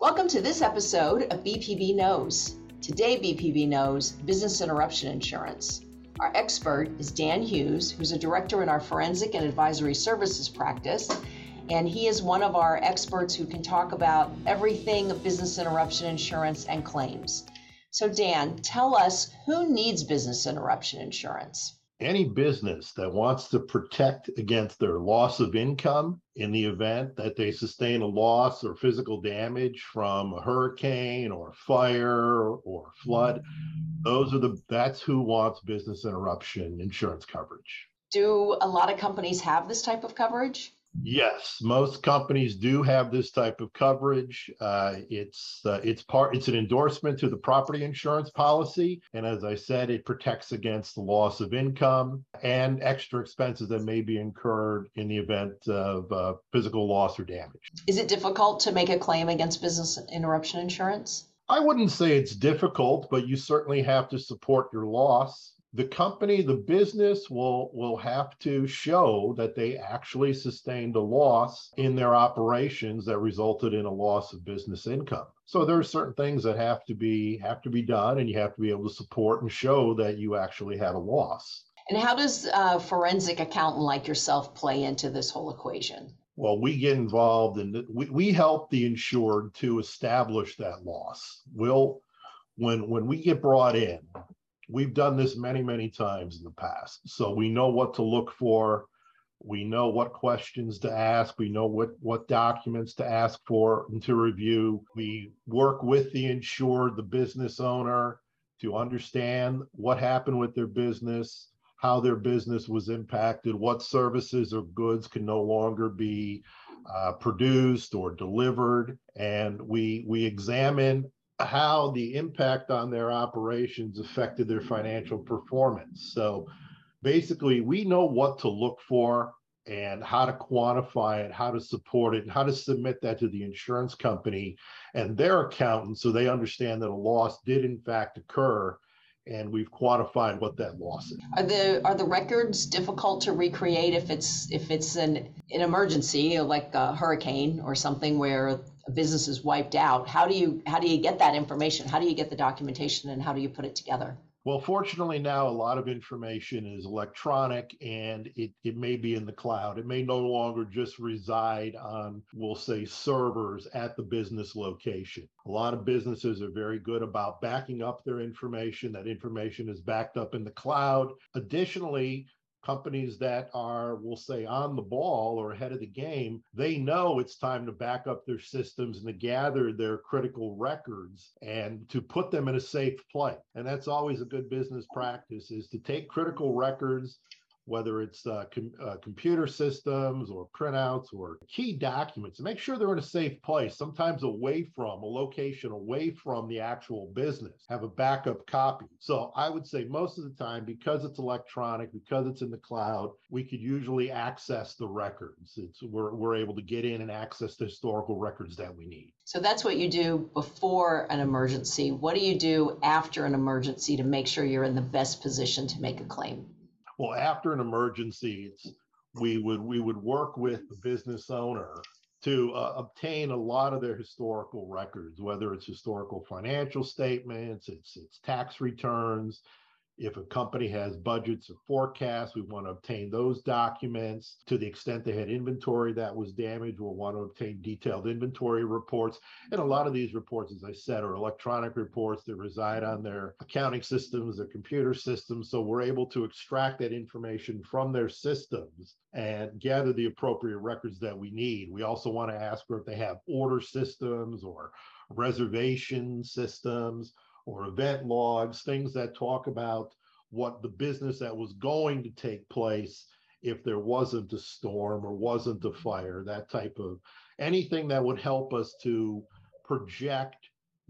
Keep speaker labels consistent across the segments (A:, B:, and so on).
A: Welcome to this episode of BPB Knows. Today, BPB knows business interruption insurance. Our expert is Dan Hughes, who's a director in our forensic and advisory services practice, and he is one of our experts who can talk about everything business interruption insurance and claims. So, Dan, tell us who needs business interruption insurance?
B: Any business that wants to protect against their loss of income in the event that they sustain a loss or physical damage from a hurricane or fire or flood those are the that's who wants business interruption insurance coverage.
A: Do a lot of companies have this type of coverage
B: Yes, most companies do have this type of coverage. Uh, it's uh, it's part it's an endorsement to the property insurance policy, and as I said, it protects against the loss of income and extra expenses that may be incurred in the event of uh, physical loss or damage.
A: Is it difficult to make a claim against business interruption insurance?
B: I wouldn't say it's difficult, but you certainly have to support your loss the company, the business will will have to show that they actually sustained a loss in their operations that resulted in a loss of business income. So there are certain things that have to be have to be done, and you have to be able to support and show that you actually had a loss.
A: And how does a forensic accountant like yourself play into this whole equation?
B: Well, we get involved and we, we help the insured to establish that loss. We'll when when we get brought in, we've done this many, many times in the past. So we know what to look for. We know what questions to ask. We know what, what documents to ask for and to review. We work with the insured, the business owner, to understand what happened with their business, how their business was impacted, what services or goods can no longer be uh, produced or delivered. And we, we examine how the impact on their operations affected their financial performance. So basically, we know what to look for and how to quantify it, how to support it, and how to submit that to the insurance company and their accountant so they understand that a loss did in fact occur and we've quantified what that loss is.
A: Are the are the records difficult to recreate if it's if it's an an emergency like a hurricane or something where a business is wiped out? How do you how do you get that information? How do you get the documentation and how do you put it together?
B: Well, fortunately, now a lot of information is electronic and it, it may be in the cloud. It may no longer just reside on, we'll say, servers at the business location. A lot of businesses are very good about backing up their information. That information is backed up in the cloud. Additionally, companies that are, we'll say, on the ball or ahead of the game, they know it's time to back up their systems and to gather their critical records and to put them in a safe place. And that's always a good business practice is to take critical records whether it's uh, com- uh, computer systems or printouts or key documents, make sure they're in a safe place, sometimes away from a location, away from the actual business. Have a backup copy. So I would say most of the time, because it's electronic, because it's in the cloud, we could usually access the records. It's we're, we're able to get in and access the historical records that we need.
A: So that's what you do before an emergency. What do you do after an emergency to make sure you're in the best position to make a claim?
B: Well, after an emergency, we would we would work with the business owner to uh, obtain a lot of their historical records, whether it's historical financial statements, it's it's tax returns, if a company has budgets or forecasts, we want to obtain those documents. To the extent they had inventory that was damaged, we'll want to obtain detailed inventory reports. And a lot of these reports, as I said, are electronic reports that reside on their accounting systems, their computer systems. So we're able to extract that information from their systems and gather the appropriate records that we need. We also want to ask if they have order systems or reservation systems or event logs, things that talk about what the business that was going to take place if there wasn't a storm or wasn't a fire, that type of anything that would help us to project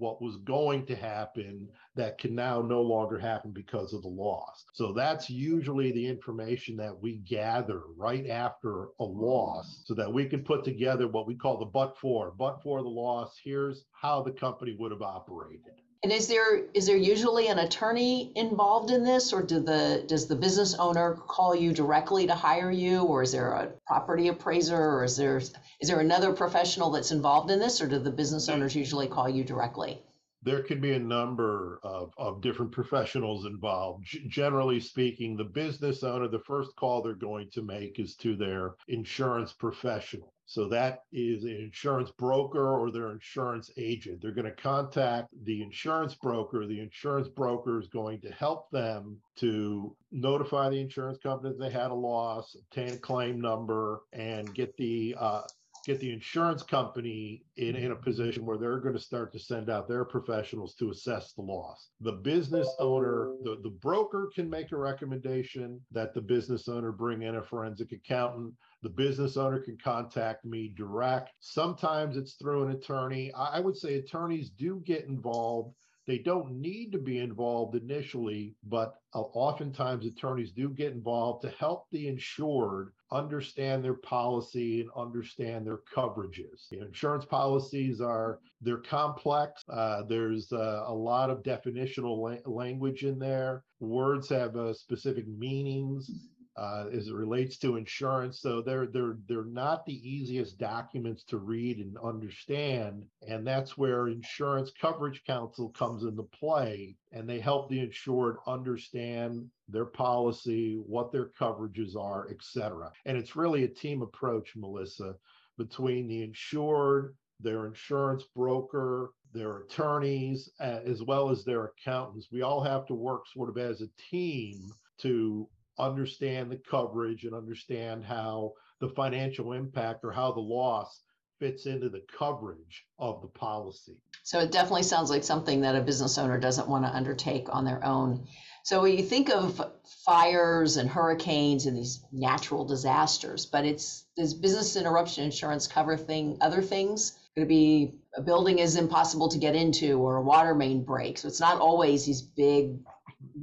B: what was going to happen that can now no longer happen because of the loss. So that's usually the information that we gather right after a loss so that we can put together what we call the but for. But for the loss, here's how the company would have operated.
A: And is there is there usually an attorney involved in this, or do the does the business owner call you directly to hire you, or is there a property appraiser, or is there is there another professional that's involved in this, or do the business mm. owners usually call you directly?
B: There could be a number of, of different professionals involved. G- generally speaking, the business owner, the first call they're going to make is to their insurance professional. So that is an insurance broker or their insurance agent. They're going to contact the insurance broker. The insurance broker is going to help them to notify the insurance company that they had a loss, obtain a claim number, and get the uh, get the insurance company in, in a mm-hmm. position where they're going to start to send out their professionals to assess the loss. The business owner, the, the broker can make a recommendation that the business owner bring in a forensic accountant. The business owner can contact me direct. Sometimes it's through an attorney. I, I would say attorneys do get involved they don't need to be involved initially, but uh, oftentimes attorneys do get involved to help the insured understand their policy and understand their coverages. The insurance policies are they're complex. Uh, there's uh, a lot of definitional la- language in there. Words have uh, specific meanings uh, as it relates to insurance. So they're they're they're not the easiest documents to read and understand, and that's where Insurance Coverage Counsel comes into play, and they help the insured understand their policy, what their coverages are, etc. And it's really a team approach, Melissa, between the insured, their insurance broker, their attorneys, as well as their accountants. We all have to work sort of as a team to understand the coverage and understand how the financial impact or how the loss fits into the coverage of the policy.
A: So it definitely sounds like something that a business owner doesn't want to undertake on their own. So when you think of fires and hurricanes and these natural disasters, but it's does business interruption insurance cover thing other things? Could be a building is impossible to get into or a water main breaks? So it's not always these big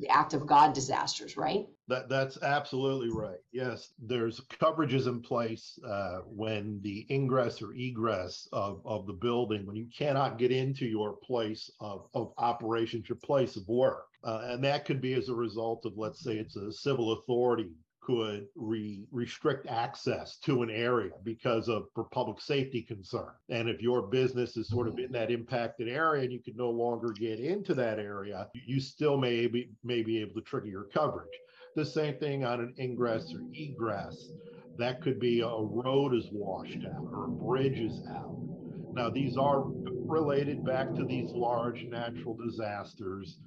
A: act of God disasters, right?
B: That that's absolutely right. Yes, there's coverages in place uh, when the ingress or egress of, of the building, when you cannot get into your place of, of operations, your place of work. Uh, and that could be as a result of, let's say, it's a civil authority could re- restrict access to an area because of for public safety concern. And if your business is sort of in mm-hmm. that impacted area and you can no longer get into that area, you still may be may be able to trigger your coverage. The same thing on an ingress or egress. That could be a road is washed out or a bridge is out. Now, these are related back to these large natural disasters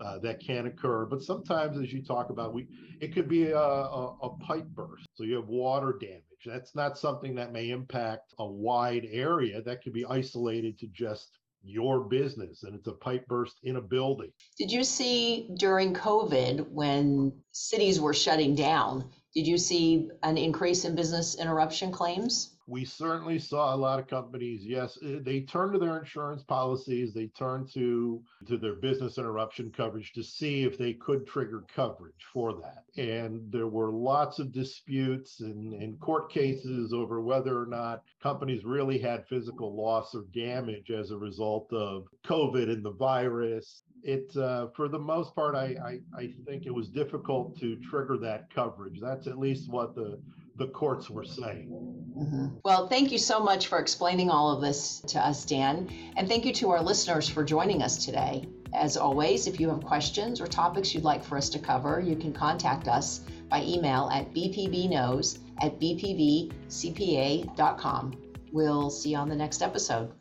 B: uh, that can occur. But sometimes, as you talk about, we it could be a, a, a, pipe burst. So you have water damage. That's not something that may impact a wide area. That could be isolated to just your business and it's a pipe burst in a building.
A: Did you see during COVID when cities were shutting down, did you see an increase in business interruption claims?
B: We certainly saw a lot of companies yes eh, they turned to their insurance policies they turned to to their business interruption coverage to see if they could trigger coverage for that. And there were lots of disputes and, and court cases over whether or not companies really had physical loss or damage as a result of covid and the virus. It uh, for the most part I, I i think it was difficult to trigger that coverage. That's at least what the the courts were saying.
A: Mm-hmm. Well, thank you so much for explaining all of this to us, Dan. And thank you to our listeners for joining us today. As always, if you have questions or topics you'd like for us to cover, you can contact us by email at bpbknows at bpbcpa.com. We'll see you on the next episode.